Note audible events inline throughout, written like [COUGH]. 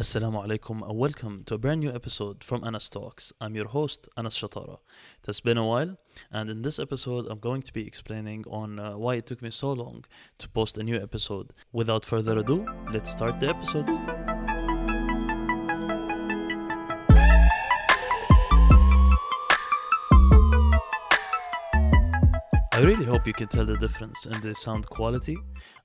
Assalamu alaikum and welcome to a brand new episode from Anas Talks. I'm your host, Anas Shatara. It has been a while, and in this episode, I'm going to be explaining on uh, why it took me so long to post a new episode. Without further ado, let's start the episode. I really hope you can tell the difference in the sound quality.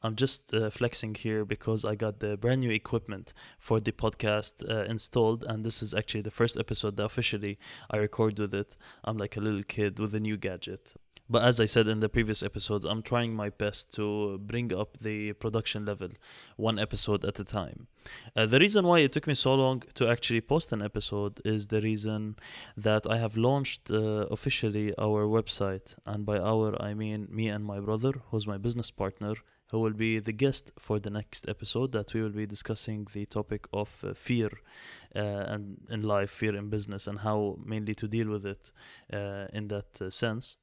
I'm just uh, flexing here because I got the brand new equipment for the podcast uh, installed, and this is actually the first episode that officially I record with it. I'm like a little kid with a new gadget. But as I said in the previous episodes, I'm trying my best to bring up the production level one episode at a time. Uh, the reason why it took me so long to actually post an episode is the reason that I have launched uh, officially our website. And by our, I mean me and my brother, who's my business partner, who will be the guest for the next episode that we will be discussing the topic of uh, fear uh, and in life fear in business and how mainly to deal with it uh, in that uh, sense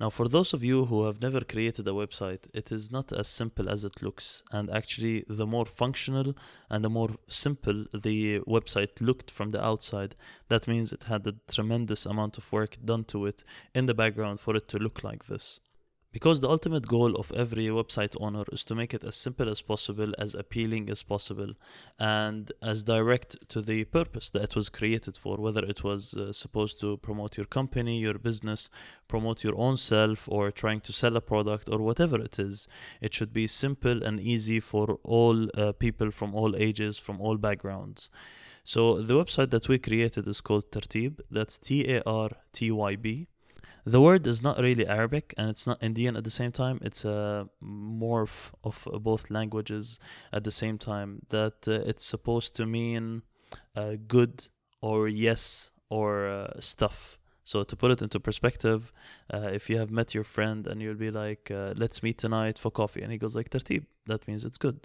now, for those of you who have never created a website, it is not as simple as it looks. And actually, the more functional and the more simple the website looked from the outside, that means it had a tremendous amount of work done to it in the background for it to look like this. Because the ultimate goal of every website owner is to make it as simple as possible, as appealing as possible, and as direct to the purpose that it was created for, whether it was uh, supposed to promote your company, your business, promote your own self, or trying to sell a product, or whatever it is. It should be simple and easy for all uh, people from all ages, from all backgrounds. So the website that we created is called Tartib. That's T A R T Y B the word is not really Arabic and it's not Indian at the same time. It's a morph of both languages at the same time. That uh, it's supposed to mean uh, good or yes or uh, stuff. So to put it into perspective, uh, if you have met your friend and you'll be like, uh, "Let's meet tonight for coffee," and he goes like "Tartib," that means it's good.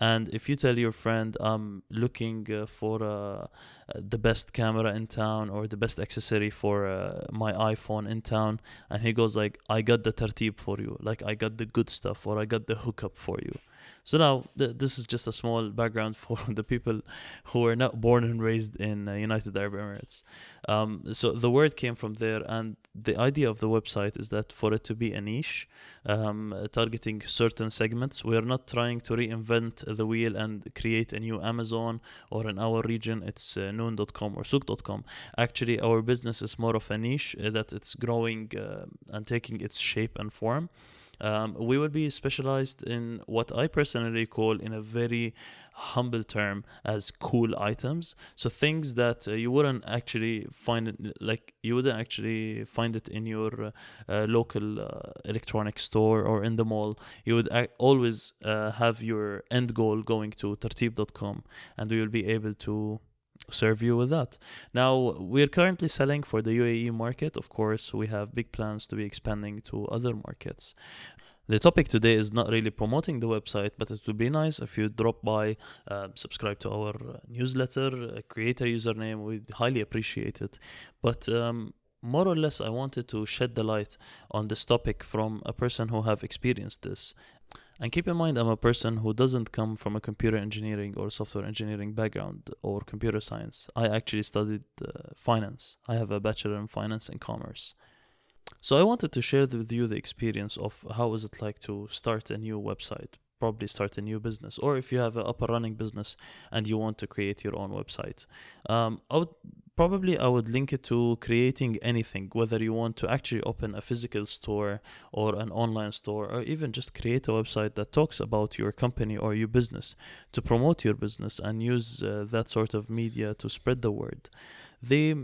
And if you tell your friend, I'm looking uh, for uh, the best camera in town or the best accessory for uh, my iPhone in town, and he goes like, I got the tartib for you, like I got the good stuff or I got the hookup for you. So now th- this is just a small background [LAUGHS] for the people who are not born and raised in uh, United Arab Emirates. Um, so the word came from there, and the idea of the website is that for it to be a niche, um, targeting certain segments, we are not trying to reinvent the wheel and create a new Amazon or in our region it's uh, noon.com or souq.com. Actually, our business is more of a niche uh, that it's growing uh, and taking its shape and form. Um, we will be specialized in what I personally call, in a very humble term, as cool items. So things that uh, you wouldn't actually find it, like you wouldn't actually find it in your uh, uh, local uh, electronic store or in the mall. You would ac- always uh, have your end goal going to tartib.com, and we will be able to serve you with that. Now, we're currently selling for the UAE market. Of course, we have big plans to be expanding to other markets. The topic today is not really promoting the website, but it would be nice if you drop by, uh, subscribe to our newsletter, uh, create a username. We'd highly appreciate it. But um, more or less, I wanted to shed the light on this topic from a person who have experienced this and keep in mind, I'm a person who doesn't come from a computer engineering or software engineering background or computer science. I actually studied uh, finance. I have a bachelor in finance and commerce. So I wanted to share with you the experience of how is it like to start a new website, probably start a new business, or if you have an up and running business and you want to create your own website. Um, I would probably I would link it to creating anything, whether you want to actually open a physical store or an online store, or even just create a website that talks about your company or your business to promote your business and use uh, that sort of media to spread the word. The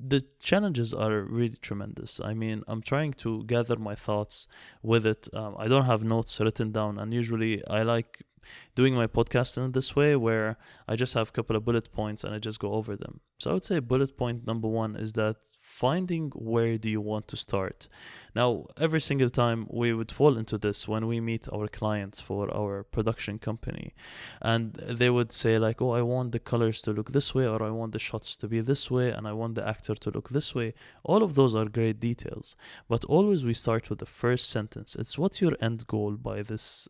the challenges are really tremendous. I mean, I'm trying to gather my thoughts with it. Um, I don't have notes written down, and usually I like doing my podcast in this way where I just have a couple of bullet points and I just go over them. So I would say bullet point number one is that finding where do you want to start. Now, every single time we would fall into this when we meet our clients for our production company, and they would say like, "Oh, I want the colors to look this way, or I want the shots to be this way, and I want the actor to look this way." All of those are great details, but always we start with the first sentence. It's what's your end goal by this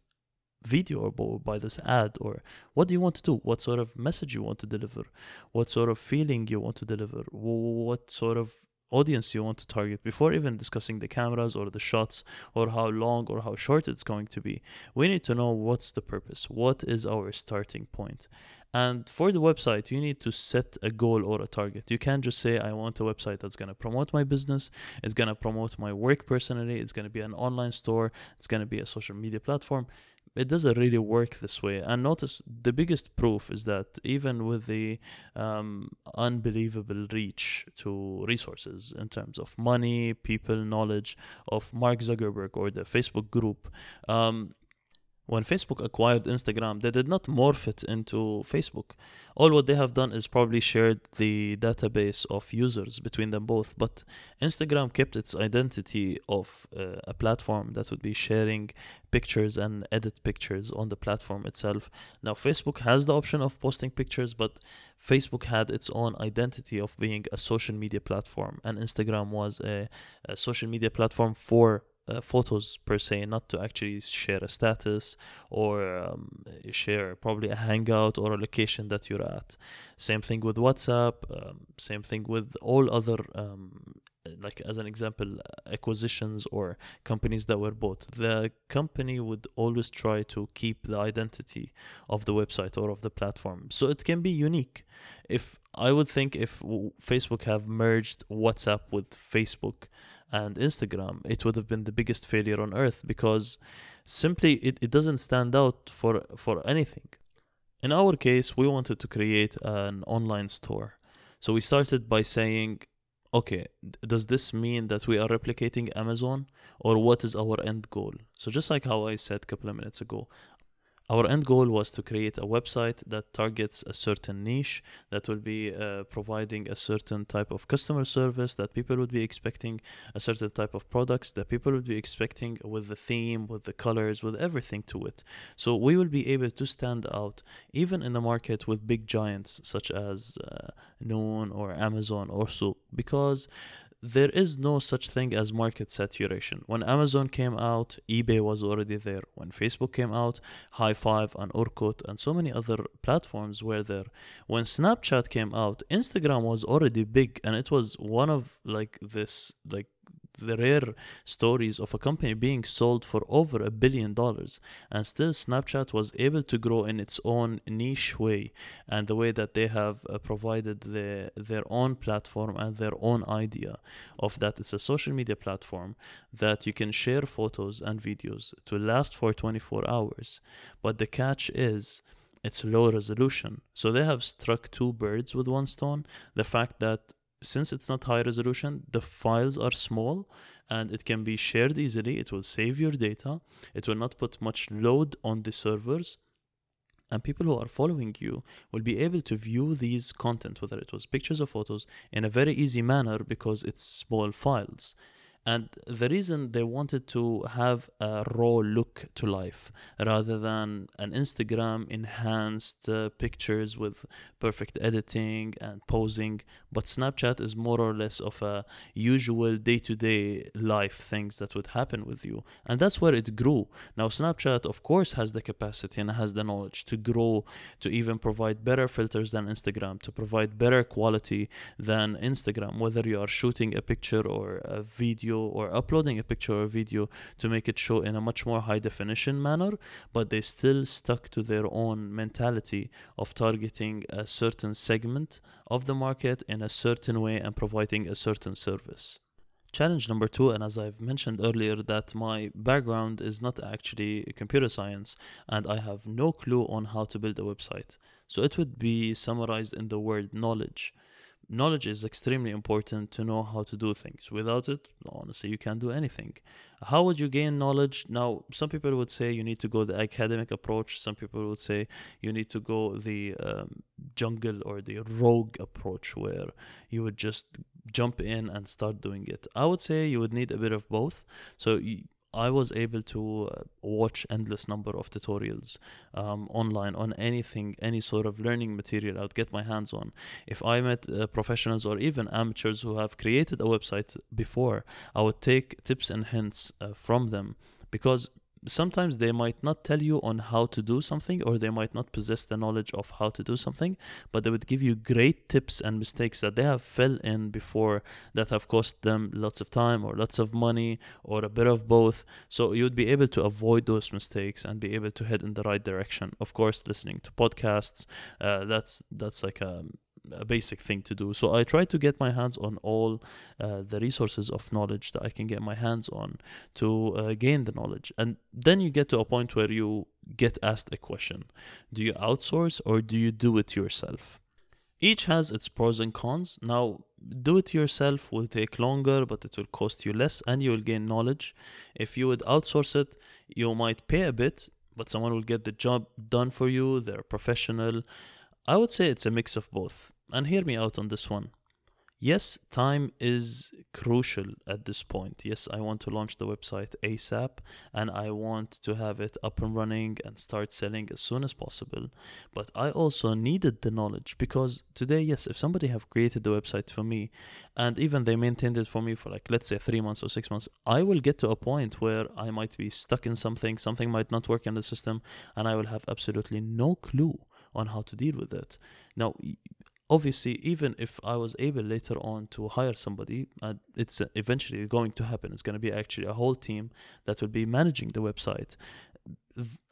video or by this ad or what do you want to do what sort of message you want to deliver what sort of feeling you want to deliver what sort of audience you want to target before even discussing the cameras or the shots or how long or how short it's going to be we need to know what's the purpose what is our starting point. And for the website you need to set a goal or a target. You can't just say i want a website that's going to promote my business it's going to promote my work personally it's going to be an online store it's going to be a social media platform it doesn't really work this way. And notice the biggest proof is that even with the um, unbelievable reach to resources in terms of money, people, knowledge of Mark Zuckerberg or the Facebook group, um, when Facebook acquired Instagram, they did not morph it into Facebook. All what they have done is probably shared the database of users between them both. But Instagram kept its identity of uh, a platform that would be sharing pictures and edit pictures on the platform itself. Now, Facebook has the option of posting pictures, but Facebook had its own identity of being a social media platform, and Instagram was a, a social media platform for uh, photos per se, not to actually share a status or um, share probably a hangout or a location that you're at. Same thing with WhatsApp. Um, same thing with all other um, like as an example acquisitions or companies that were bought the company would always try to keep the identity of the website or of the platform so it can be unique if i would think if facebook have merged whatsapp with facebook and Instagram, it would have been the biggest failure on earth because simply it, it doesn't stand out for for anything. In our case, we wanted to create an online store. So we started by saying, okay, does this mean that we are replicating Amazon or what is our end goal? So just like how I said a couple of minutes ago, our end goal was to create a website that targets a certain niche that will be uh, providing a certain type of customer service that people would be expecting a certain type of products that people would be expecting with the theme with the colors with everything to it. So we will be able to stand out even in the market with big giants such as uh, noon or amazon or so because there is no such thing as market saturation. When Amazon came out, eBay was already there. When Facebook came out, Hi5 and Orkut and so many other platforms were there. When Snapchat came out, Instagram was already big and it was one of like this like the rare stories of a company being sold for over a billion dollars and still snapchat was able to grow in its own niche way and the way that they have uh, provided the, their own platform and their own idea of that it's a social media platform that you can share photos and videos to last for 24 hours but the catch is it's low resolution. So they have struck two birds with one stone. The fact that since it's not high resolution, the files are small and it can be shared easily. It will save your data. It will not put much load on the servers. And people who are following you will be able to view these content, whether it was pictures or photos, in a very easy manner because it's small files. And the reason they wanted to have a raw look to life rather than an Instagram enhanced uh, pictures with perfect editing and posing, but Snapchat is more or less of a usual day to day life things that would happen with you. And that's where it grew. Now, Snapchat, of course, has the capacity and has the knowledge to grow, to even provide better filters than Instagram, to provide better quality than Instagram, whether you are shooting a picture or a video or uploading a picture or video to make it show in a much more high definition manner, but they still stuck to their own mentality of targeting a certain segment of the market in a certain way and providing a certain service. Challenge number two, and as I've mentioned earlier, that my background is not actually computer science and I have no clue on how to build a website. So it would be summarized in the word knowledge knowledge is extremely important to know how to do things. Without it, honestly, you can't do anything. How would you gain knowledge? Now, some people would say you need to go the academic approach. Some people would say you need to go the um, jungle or the rogue approach, where you would just jump in and start doing it. I would say you would need a bit of both. So. You, I was able to uh, watch endless number of tutorials um, online on anything, any sort of learning material I'd get my hands on. If I met uh, professionals or even amateurs who have created a website before, I would take tips and hints uh, from them because sometimes they might not tell you on how to do something or they might not possess the knowledge of how to do something but they would give you great tips and mistakes that they have fell in before that have cost them lots of time or lots of money or a bit of both. So you'd be able to avoid those mistakes and be able to head in the right direction. Of course listening to podcasts uh, that's that's like a a basic thing to do. So I try to get my hands on all uh, the resources of knowledge that I can get my hands on to uh, gain the knowledge. And then you get to a point where you get asked a question Do you outsource or do you do it yourself? Each has its pros and cons. Now, do it yourself will take longer, but it will cost you less and you will gain knowledge. If you would outsource it, you might pay a bit, but someone will get the job done for you. They're professional. I would say it's a mix of both and hear me out on this one. Yes, time is crucial at this point. Yes, I want to launch the website ASAP and I want to have it up and running and start selling as soon as possible. But I also needed the knowledge because today, yes, if somebody have created the website for me and even they maintained it for me for like let's say 3 months or 6 months, I will get to a point where I might be stuck in something, something might not work in the system and I will have absolutely no clue on how to deal with it. Now, obviously even if i was able later on to hire somebody uh, it's eventually going to happen. It's going to be actually a whole team that will be managing the website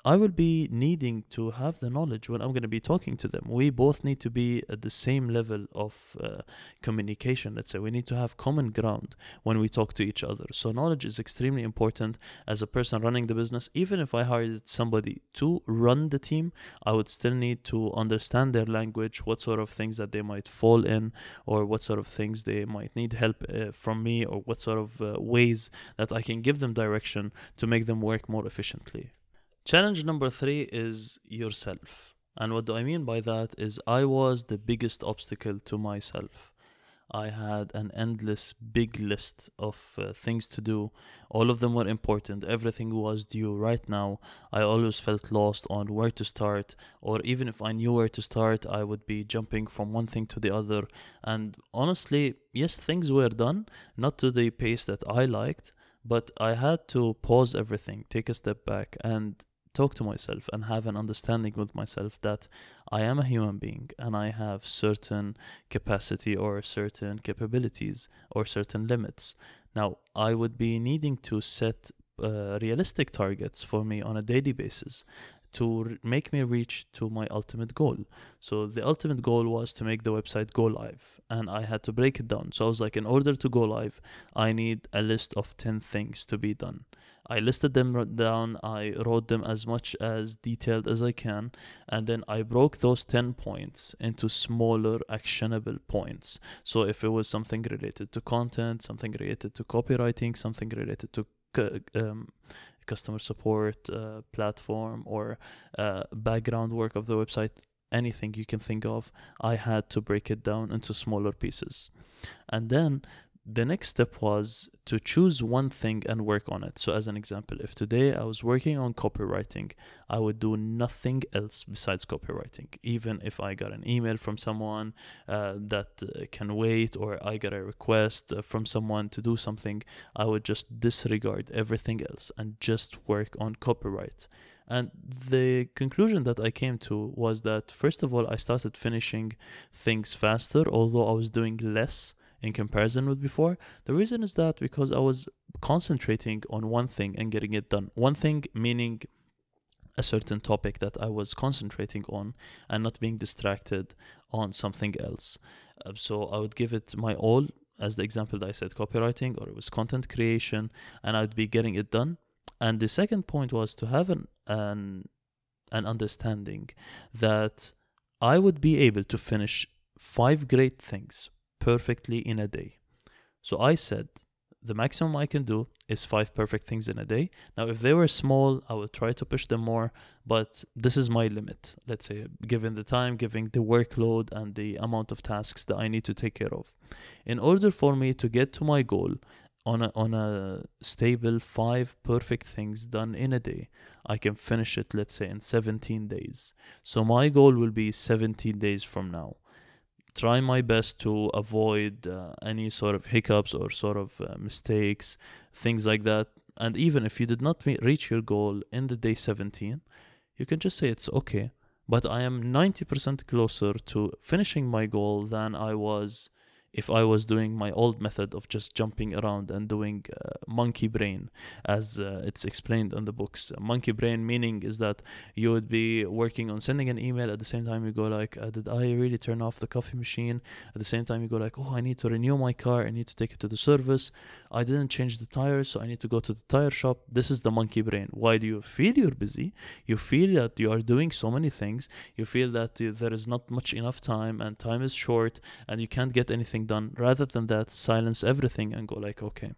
I will be needing to have the knowledge when I'm going to be talking to them. We both need to be at the same level of uh, communication. Let's say we need to have common ground when we talk to each other. So, knowledge is extremely important as a person running the business. Even if I hired somebody to run the team, I would still need to understand their language, what sort of things that they might fall in, or what sort of things they might need help uh, from me, or what sort of uh, ways that I can give them direction to make them work more efficiently. Challenge number three is yourself. And what do I mean by that is I was the biggest obstacle to myself. I had an endless big list of uh, things to do. All of them were important. Everything was due right now. I always felt lost on where to start, or even if I knew where to start, I would be jumping from one thing to the other. And honestly, yes, things were done, not to the pace that I liked, but I had to pause everything, take a step back, and talk to myself and have an understanding with myself that I am a human being and I have certain capacity or certain capabilities or certain limits. Now, I would be needing to set uh, realistic targets for me on a daily basis to make me reach to my ultimate goal. So the ultimate goal was to make the website go live and I had to break it down. So I was like in order to go live, I need a list of 10 things to be done. I listed them down, I wrote them as much as detailed as I can, and then I broke those 10 points into smaller actionable points. So if it was something related to content, something related to copywriting, something related to um, customer support uh, platform or uh, background work of the website, anything you can think of, I had to break it down into smaller pieces. And then the next step was to choose one thing and work on it. So, as an example, if today I was working on copywriting, I would do nothing else besides copywriting. Even if I got an email from someone uh, that uh, can wait, or I got a request uh, from someone to do something, I would just disregard everything else and just work on copyright. And the conclusion that I came to was that, first of all, I started finishing things faster, although I was doing less in comparison with before. The reason is that because I was concentrating on one thing and getting it done. One thing meaning a certain topic that I was concentrating on and not being distracted on something else. Uh, so I would give it my all, as the example that I said, copywriting or it was content creation, and I'd be getting it done. And the second point was to have an an, an understanding that I would be able to finish five great things perfectly in a day. So I said the maximum I can do is five perfect things in a day. Now, if they were small, I would try to push them more, but this is my limit. Let's say, given the time, given the workload, and the amount of tasks that I need to take care of. In order for me to get to my goal on a, on a stable five perfect things done in a day, I can finish it, let's say, in 17 days. So my goal will be 17 days from now try my best to avoid uh, any sort of hiccups or sort of uh, mistakes, things like that. and even if you did not meet, reach your goal in the day 17 you can just say it's okay but i am 90% closer to finishing my goal than i was if I was doing my old method of just jumping around and doing uh, monkey brain, as uh, it's explained in the books. Monkey brain meaning is that you would be working on sending an email at the same time you go like, uh, did I really turn off the coffee machine? At the same time you go like, oh, I need to renew my car. I need to take it to the service. I didn't change the tires, so I need to go to the tire shop. This is the monkey brain. Why do you feel you're busy? You feel that you are doing so many things. You feel that there is not much enough time and time is short and you can't get anything done rather than that silence everything and go like okay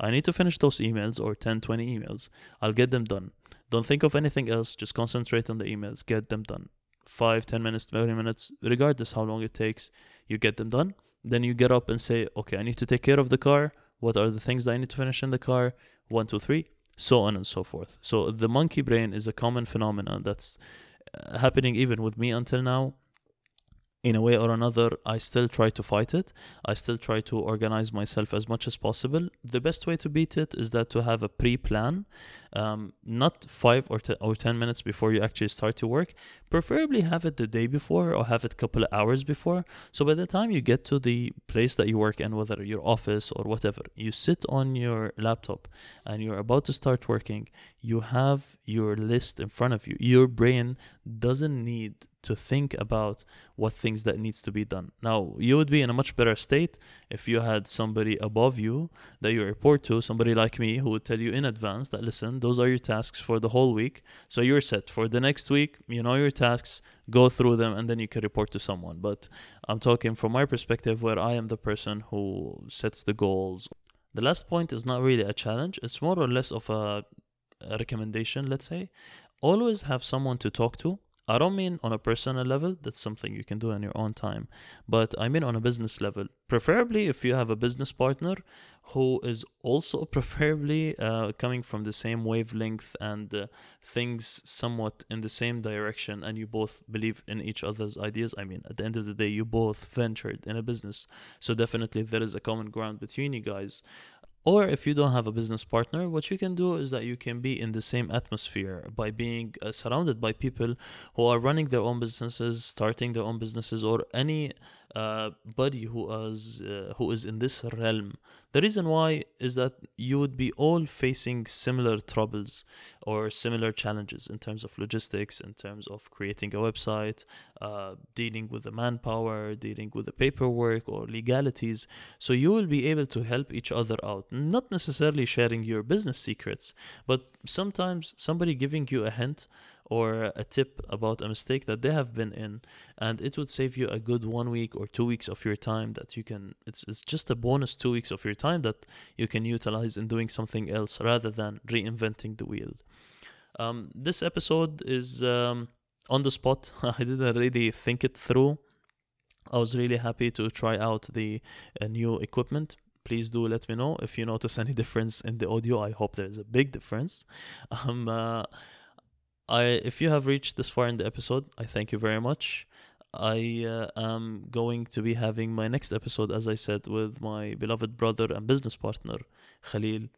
i need to finish those emails or 10 20 emails. I'll get them done. Don't think of anything else. Just concentrate on the emails. Get them done. 5 10 minutes 20 minutes regardless how long it takes you get them done. Then you get up and say okay i need to take care of the car. What are the things that i need to finish in the car? One two three so on and so forth. So the monkey brain is a common phenomenon that's uh, happening even with me until now in a way or another, I still try to fight it. I still try to organize myself as much as possible. The best way to beat it is that to have a pre-plan, um, not five or, or ten minutes before you actually start to work. Preferably have it the day before or have it a couple of hours before. So by the time you get to the place that you work in, whether your office or whatever, you sit on your laptop and you're about to start working. You have your list in front of you. Your brain doesn't need to think about what things that needs to be done. Now you would be in a much better state if you had somebody above you that you report to somebody like me who would tell you in advance that listen those are your tasks for the whole week so you're set. For the next week you know your tasks go through them and then you can report to someone. But i'm talking from my perspective where i am the person who sets the goals. The last point is not really a challenge. It's more or less of a, a recommendation let's say. Always have someone to talk to I don't mean on a personal level, that's something you can do in your own time, but I mean on a business level. Preferably if you have a business partner who is also [LAUGHS] preferably uh, coming from the same wavelength and uh, things somewhat in the same direction, and you both believe in each other's ideas. I mean, at the end of the day, you both ventured in a business, so definitely there is a common ground between you guys. Or if you don't have a business partner, what you can do is that you can be in the same atmosphere by being uh, surrounded by people who are running their own businesses, starting their own businesses, or any uh, buddy who is uh, who is in this realm. The reason why is that you would be all facing similar troubles or similar challenges in terms of logistics, in terms of creating a website, uh, dealing with the manpower, dealing with the paperwork or legalities. So you will be able to help each other out, not necessarily sharing your business secrets, but sometimes somebody giving you a hint or a tip about a mistake that they have been in and it would save you a good one week or two weeks of your time that you can it's, it's just a bonus two weeks of your time that you can utilize in doing something else rather than reinventing the wheel. Um, this episode is um, on the spot. [LAUGHS] I didn't really think it through. I was really happy to try out the uh, new equipment. Please do let me know if you notice any [LAUGHS] difference in the audio. I hope there's a big difference. Um, uh, I if you have reached this far in the episode, I thank you very much. I uh, am going to be having my next episode, as I said, with my beloved brother and business partner, Khalil.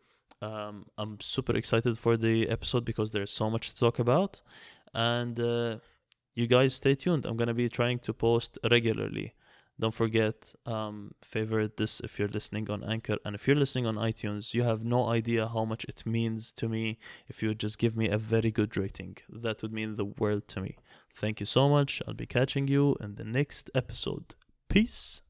Um, I'm super excited for the episode because there's so much to talk about. And uh, you guys stay tuned. I'm going to be trying to post regularly. Don't forget, um, favorite this if you're listening on Anchor. And if you're listening on iTunes, you have no idea how much it means to me if you just give me a very good rating. That would mean the world to me. Thank you so much. I'll be catching you in the next episode. Peace.